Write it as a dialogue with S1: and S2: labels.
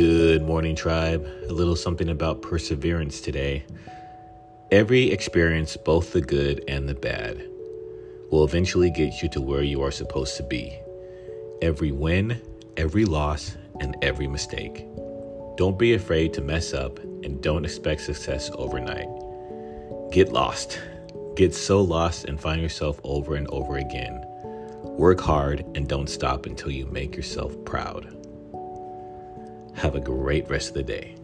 S1: Good morning, tribe. A little something about perseverance today. Every experience, both the good and the bad, will eventually get you to where you are supposed to be. Every win, every loss, and every mistake. Don't be afraid to mess up and don't expect success overnight. Get lost. Get so lost and find yourself over and over again. Work hard and don't stop until you make yourself proud. Have a great rest of the day.